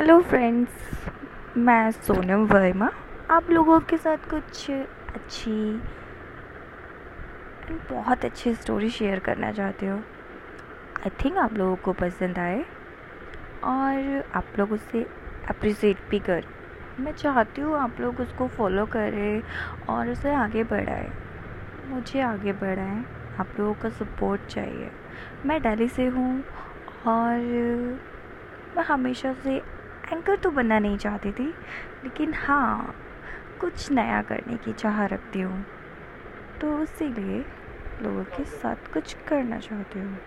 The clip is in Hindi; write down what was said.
हेलो फ्रेंड्स मैं सोनम वर्मा। आप लोगों के साथ कुछ अच्छी बहुत अच्छी स्टोरी शेयर करना चाहती हूँ। आई थिंक आप लोगों को पसंद आए और आप लोग उसे अप्रिसिएट भी कर। मैं चाहती हूँ आप लोग उसको फॉलो करें और उसे आगे बढ़ाएँ। मुझे आगे बढ़ाएँ। आप लोगों का सपोर्ट चाहिए। मैं दिल्ली से हूँ और मैं हमेशा से एंकर तो बनना नहीं चाहती थी, लेकिन हाँ कुछ नया करने की चाह रखती हूँ। तो इसीलिए लोगों के साथ कुछ करना चाहती हूँ।